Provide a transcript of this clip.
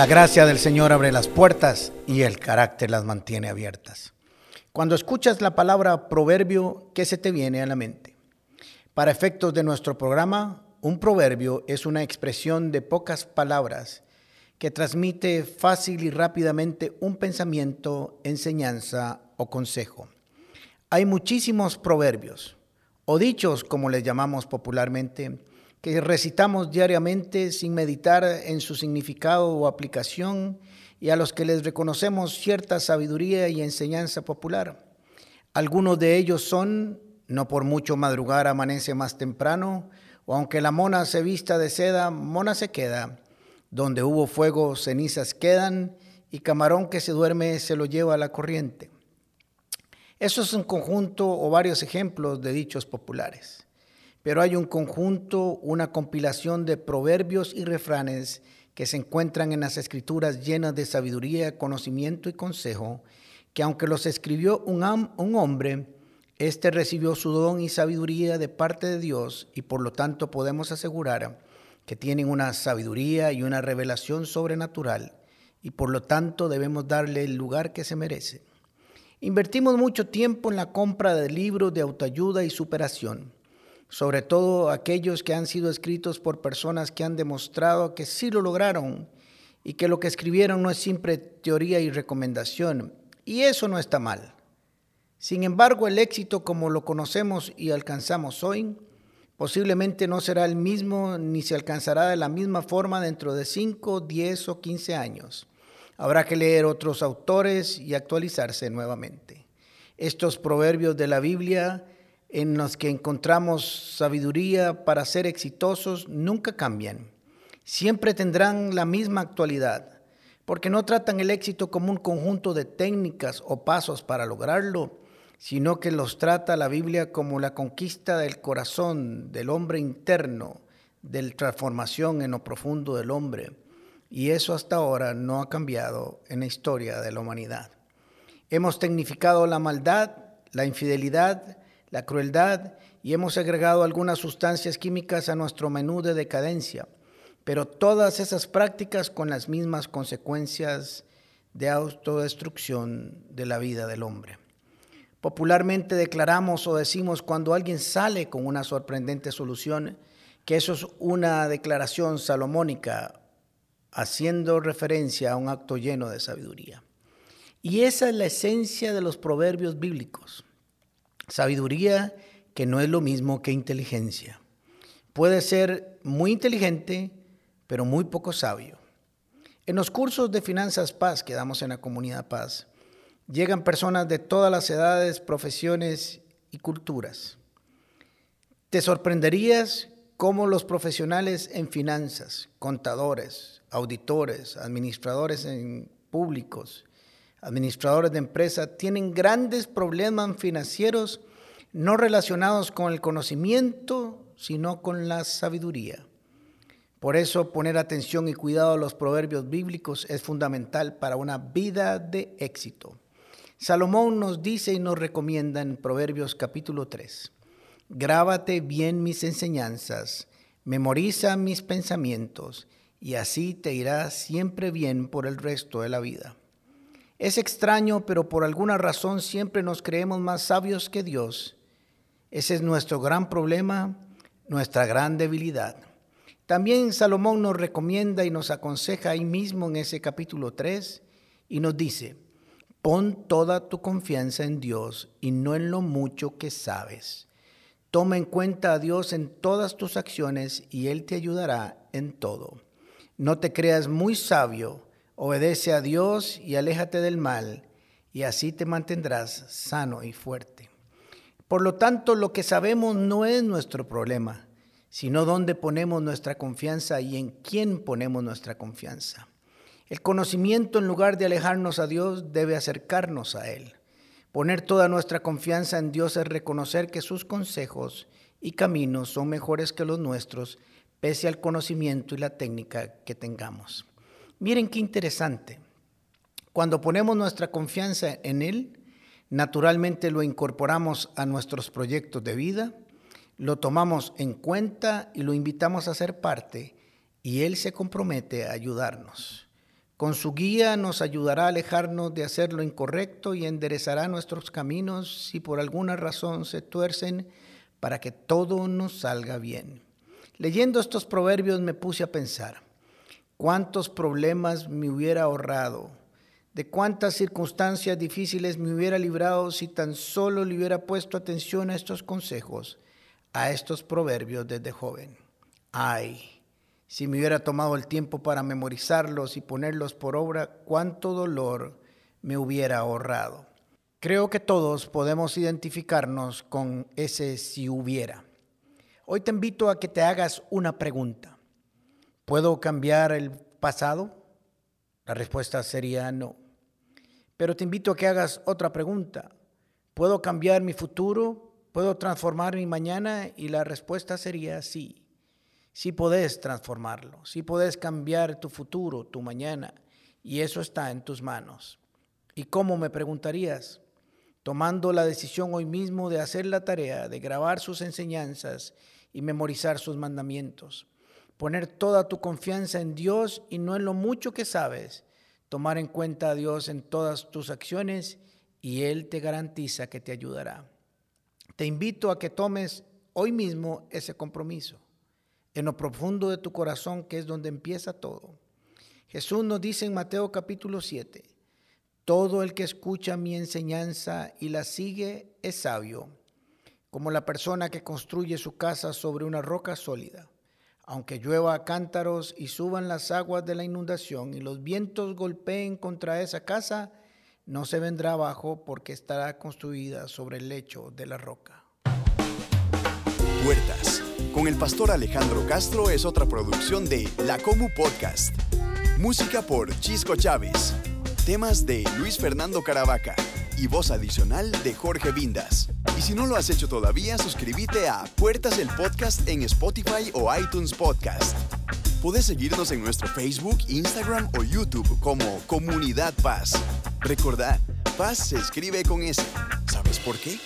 La gracia del Señor abre las puertas y el carácter las mantiene abiertas. Cuando escuchas la palabra proverbio, ¿qué se te viene a la mente? Para efectos de nuestro programa, un proverbio es una expresión de pocas palabras que transmite fácil y rápidamente un pensamiento, enseñanza o consejo. Hay muchísimos proverbios, o dichos como les llamamos popularmente, que recitamos diariamente sin meditar en su significado o aplicación y a los que les reconocemos cierta sabiduría y enseñanza popular. Algunos de ellos son, no por mucho madrugar amanece más temprano, o aunque la mona se vista de seda, mona se queda, donde hubo fuego, cenizas quedan, y camarón que se duerme se lo lleva a la corriente. Eso es un conjunto o varios ejemplos de dichos populares, pero hay un conjunto, una compilación de proverbios y refranes que se encuentran en las escrituras llenas de sabiduría, conocimiento y consejo, que aunque los escribió un, un hombre, éste recibió su don y sabiduría de parte de Dios y por lo tanto podemos asegurar que tienen una sabiduría y una revelación sobrenatural y por lo tanto debemos darle el lugar que se merece. Invertimos mucho tiempo en la compra de libros de autoayuda y superación, sobre todo aquellos que han sido escritos por personas que han demostrado que sí lo lograron y que lo que escribieron no es siempre teoría y recomendación, y eso no está mal. Sin embargo, el éxito como lo conocemos y alcanzamos hoy Posiblemente no será el mismo ni se alcanzará de la misma forma dentro de 5, 10 o 15 años. Habrá que leer otros autores y actualizarse nuevamente. Estos proverbios de la Biblia en los que encontramos sabiduría para ser exitosos nunca cambian. Siempre tendrán la misma actualidad, porque no tratan el éxito como un conjunto de técnicas o pasos para lograrlo, sino que los trata la Biblia como la conquista del corazón, del hombre interno, de la transformación en lo profundo del hombre. Y eso hasta ahora no ha cambiado en la historia de la humanidad. Hemos tecnificado la maldad, la infidelidad, la crueldad y hemos agregado algunas sustancias químicas a nuestro menú de decadencia, pero todas esas prácticas con las mismas consecuencias de autodestrucción de la vida del hombre. Popularmente declaramos o decimos cuando alguien sale con una sorprendente solución que eso es una declaración salomónica haciendo referencia a un acto lleno de sabiduría. Y esa es la esencia de los proverbios bíblicos. Sabiduría que no es lo mismo que inteligencia. Puede ser muy inteligente, pero muy poco sabio. En los cursos de Finanzas Paz que damos en la comunidad Paz, Llegan personas de todas las edades, profesiones y culturas. Te sorprenderías cómo los profesionales en finanzas, contadores, auditores, administradores en públicos, administradores de empresas, tienen grandes problemas financieros no relacionados con el conocimiento, sino con la sabiduría. Por eso poner atención y cuidado a los proverbios bíblicos es fundamental para una vida de éxito. Salomón nos dice y nos recomienda en Proverbios capítulo 3, grábate bien mis enseñanzas, memoriza mis pensamientos, y así te irá siempre bien por el resto de la vida. Es extraño, pero por alguna razón siempre nos creemos más sabios que Dios. Ese es nuestro gran problema, nuestra gran debilidad. También Salomón nos recomienda y nos aconseja ahí mismo en ese capítulo 3 y nos dice, Pon toda tu confianza en Dios y no en lo mucho que sabes. Toma en cuenta a Dios en todas tus acciones y Él te ayudará en todo. No te creas muy sabio, obedece a Dios y aléjate del mal, y así te mantendrás sano y fuerte. Por lo tanto, lo que sabemos no es nuestro problema, sino dónde ponemos nuestra confianza y en quién ponemos nuestra confianza. El conocimiento, en lugar de alejarnos a Dios, debe acercarnos a Él. Poner toda nuestra confianza en Dios es reconocer que sus consejos y caminos son mejores que los nuestros, pese al conocimiento y la técnica que tengamos. Miren qué interesante. Cuando ponemos nuestra confianza en Él, naturalmente lo incorporamos a nuestros proyectos de vida, lo tomamos en cuenta y lo invitamos a ser parte, y Él se compromete a ayudarnos. Con su guía nos ayudará a alejarnos de hacer lo incorrecto y enderezará nuestros caminos si por alguna razón se tuercen para que todo nos salga bien. Leyendo estos proverbios me puse a pensar, ¿cuántos problemas me hubiera ahorrado? ¿De cuántas circunstancias difíciles me hubiera librado si tan solo le hubiera puesto atención a estos consejos, a estos proverbios desde joven? Ay, si me hubiera tomado el tiempo para memorizarlos y ponerlos por obra, cuánto dolor me hubiera ahorrado. Creo que todos podemos identificarnos con ese si hubiera. Hoy te invito a que te hagas una pregunta. ¿Puedo cambiar el pasado? La respuesta sería no. Pero te invito a que hagas otra pregunta. ¿Puedo cambiar mi futuro? ¿Puedo transformar mi mañana? Y la respuesta sería sí. Si podés transformarlo, si podés cambiar tu futuro, tu mañana, y eso está en tus manos. ¿Y cómo me preguntarías? Tomando la decisión hoy mismo de hacer la tarea, de grabar sus enseñanzas y memorizar sus mandamientos. Poner toda tu confianza en Dios y no en lo mucho que sabes. Tomar en cuenta a Dios en todas tus acciones y Él te garantiza que te ayudará. Te invito a que tomes hoy mismo ese compromiso en lo profundo de tu corazón, que es donde empieza todo. Jesús nos dice en Mateo capítulo 7, todo el que escucha mi enseñanza y la sigue es sabio, como la persona que construye su casa sobre una roca sólida. Aunque llueva a cántaros y suban las aguas de la inundación y los vientos golpeen contra esa casa, no se vendrá abajo porque estará construida sobre el lecho de la roca. Puertas con el pastor Alejandro Castro es otra producción de La Comu Podcast. Música por Chisco Chávez. Temas de Luis Fernando Caravaca y voz adicional de Jorge Vindas. Y si no lo has hecho todavía, suscríbete a Puertas el Podcast en Spotify o iTunes Podcast. Puedes seguirnos en nuestro Facebook, Instagram o YouTube como Comunidad Paz. Recordad, Paz se escribe con S. ¿Sabes por qué?